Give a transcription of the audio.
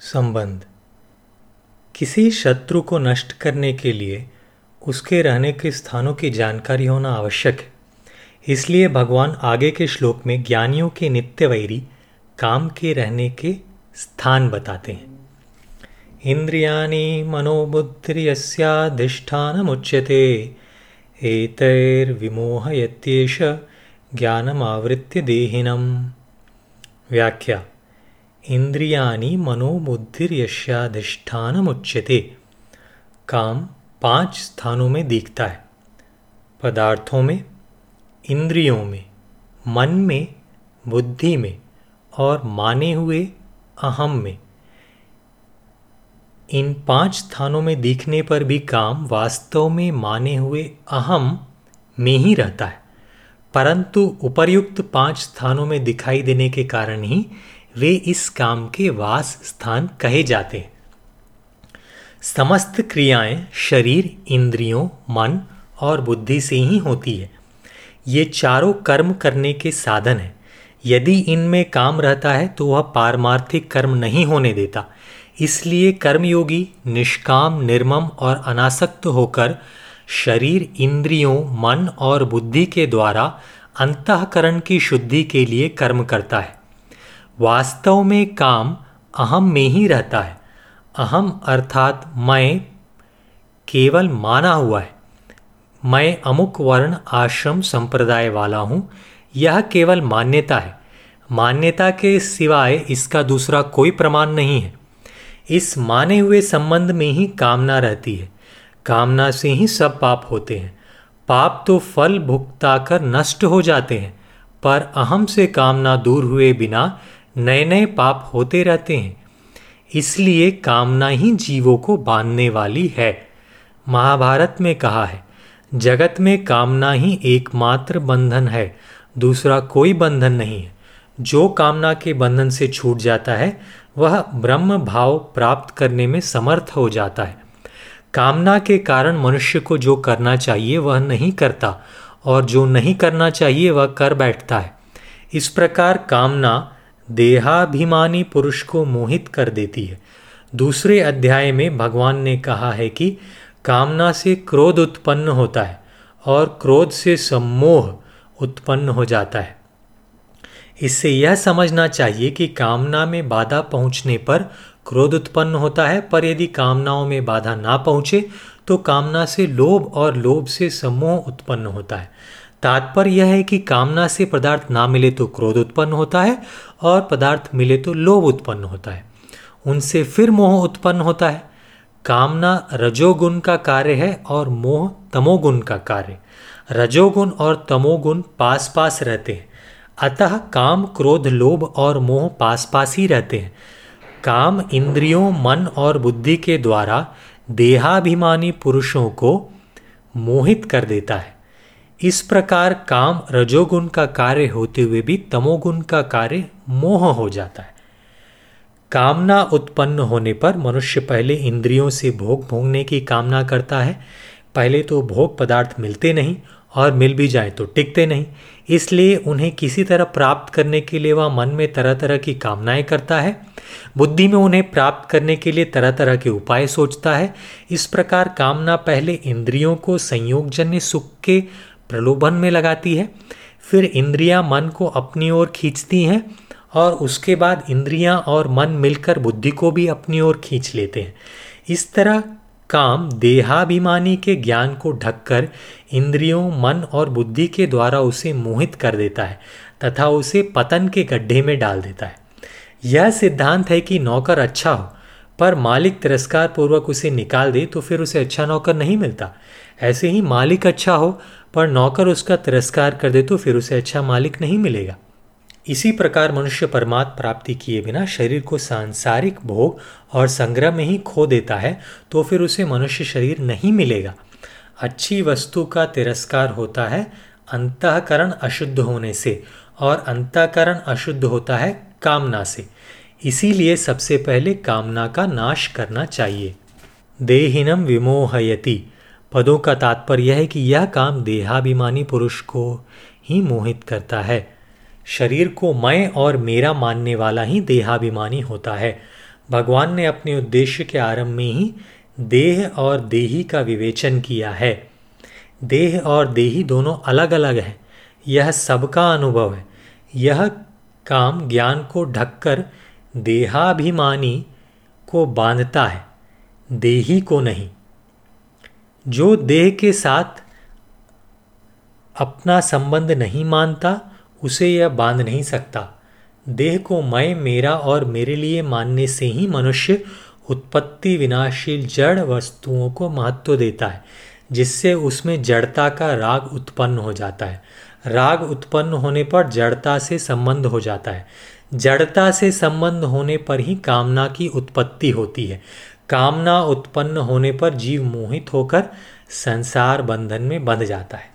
संबंध। किसी शत्रु को नष्ट करने के लिए उसके रहने के स्थानों की जानकारी होना आवश्यक है। इसलिए भगवान आगे के श्लोक में ज्ञानियों के नित्य वैरी काम के रहने के स्थान बताते हैं। इंद्रियाणी मनोबुद्धिर्यस्याधिष्ठान मुच्यते एतैर्विमोहयत्येष ज्ञानमावृत्य देहिनम व्याख्या। इंद्रियानी मनोबुद्धिर्यशाधिष्ठान मुच्यते काम पाँच स्थानों में दिखता है पदार्थों में इंद्रियों में मन में बुद्धि में और माने हुए अहम में इन पाँच स्थानों में दिखने पर भी काम वास्तव में माने हुए अहम में ही रहता है परंतु उपर्युक्त पाँच स्थानों में दिखाई देने के कारण ही वे इस काम के वास स्थान कहे जाते समस्त क्रियाएँ शरीर, इंद्रियों, मन और बुद्धि से ही होती है। ये चारों कर्म करने के साधन हैं। यदि इनमें काम रहता है तो वह पारमार्थिक कर्म नहीं होने देता। इसलिए कर्मयोगी निष्काम, निर्मम और अनासक्त होकर शरीर, इंद्रियों, मन और बुद्धि के द्वारा अंतकरण की शुद्धि के लिए कर्म करता है। वास्तव में काम अहम में ही रहता है। अहम अर्थात मैं केवल माना हुआ है। मैं अमुक वर्ण आश्रम संप्रदाय वाला हूँ, यह केवल मान्यता है। मान्यता के सिवाय इसका दूसरा कोई प्रमाण नहीं है। इस माने हुए संबंध में ही कामना रहती है। कामना से ही सब पाप होते हैं। पाप तो फल भुगता कर नष्ट हो जाते हैं, पर अहम से कामना दूर हुए बिना नए नए पाप होते रहते हैं। इसलिए कामना ही जीवों को बांधने वाली है। महाभारत में कहा है, जगत में कामना ही एकमात्र बंधन है, दूसरा कोई बंधन नहीं है। जो कामना के बंधन से छूट जाता है, वह ब्रह्म भाव प्राप्त करने में समर्थ हो जाता है। कामना के कारण मनुष्य को जो करना चाहिए, वह नहीं करता, और जो नहीं करना चाहिए, वह कर बैठता है। इस प्रकार कामना देहाभिमानी पुरुष को मोहित कर देती है। दूसरे अध्याय में भगवान ने कहा है कि कामना से क्रोध उत्पन्न होता है और क्रोध से सम्मोह उत्पन्न हो जाता है। इससे यह समझना चाहिए कि कामना में बाधा पहुँचने पर क्रोध उत्पन्न होता है, पर यदि कामनाओं में बाधा ना पहुँचे तो कामना से लोभ और लोभ से सम्मोह उत्पन्न होता है। तात्पर्य यह है कि कामना से पदार्थ ना मिले तो क्रोध उत्पन्न होता है और पदार्थ मिले तो लोभ उत्पन्न होता है। उनसे फिर मोह उत्पन्न होता है। कामना रजोगुण का कार्य है और मोह तमोगुण का कार्य। रजोगुण और तमोगुण पास पास रहते हैं। अतः काम, क्रोध, लोभ और मोह पास पास ही रहते हैं। काम इंद्रियों, मन और बुद्धि के द्वारा देहाभिमानी पुरुषों को मोहित कर देता है। इस प्रकार काम रजोगुण का कार्य होते हुए भी तमोगुण का कार्य मोह हो जाता है। कामना उत्पन्न होने पर मनुष्य पहले इंद्रियों से भोग भोगने की कामना करता है। पहले तो भोग पदार्थ मिलते नहीं और मिल भी जाए तो टिकते नहीं। इसलिए उन्हें किसी तरह प्राप्त करने के लिए वह मन में तरह तरह की कामनाएँ करता है। बुद्धि में उन्हें प्राप्त करने के लिए तरह तरह के उपाय सोचता है। इस प्रकार कामना पहले इंद्रियों को संयोगजन्य सुख के प्रलोभन में लगाती है। फिर इंद्रियाँ मन को अपनी ओर खींचती हैं और उसके बाद इंद्रियाँ और मन मिलकर बुद्धि को भी अपनी ओर खींच लेते हैं। इस तरह काम देहाभिमानी के ज्ञान को ढककर इंद्रियों, मन और बुद्धि के द्वारा उसे मोहित कर देता है तथा उसे पतन के गड्ढे में डाल देता है। यह सिद्धांत है कि नौकर अच्छा हो, पर मालिक तिरस्कार पूर्वक उसे निकाल दे तो फिर उसे अच्छा नौकर नहीं मिलता। ऐसे ही मालिक अच्छा हो पर नौकर उसका तिरस्कार कर दे तो फिर उसे अच्छा मालिक नहीं मिलेगा। इसी प्रकार मनुष्य परमात्म प्राप्ति किए बिना शरीर को सांसारिक भोग और संग्रह में ही खो देता है तो फिर उसे मनुष्य शरीर नहीं मिलेगा। अच्छी वस्तु का तिरस्कार होता है अंतकरण अशुद्ध होने से और अंतकरण अशुद्ध होता है कामना से। इसीलिए सबसे पहले कामना का नाश करना चाहिए। देहिनम विमोहयति। पदों का तात्पर्य है कि यह काम देहाभिमानी पुरुष को ही मोहित करता है। शरीर को मैं और मेरा मानने वाला ही देहाभिमानी होता है। भगवान ने अपने उद्देश्य के आरंभ में ही देह और देही का विवेचन किया है। देह और देही दोनों अलग अलग हैं। यह सबका अनुभव है। यह काम ज्ञान को ढककर देहाभिमानी को बांधता है। देही को नहीं। जो देह के साथ अपना संबंध नहीं मानता, उसे यह बाँध नहीं सकता। देह को मैं, मेरा और मेरे लिए मानने से ही मनुष्य उत्पत्ति विनाशील जड़ वस्तुओं को महत्व देता है, जिससे उसमें जड़ता का राग उत्पन्न हो जाता है। राग उत्पन्न होने पर जड़ता से संबंध हो जाता है। जड़ता से संबंध होने पर ही कामना की उत्पत्ति होती है। कामना उत्पन्न होने पर जीव मोहित होकर संसार बंधन में बंध जाता है।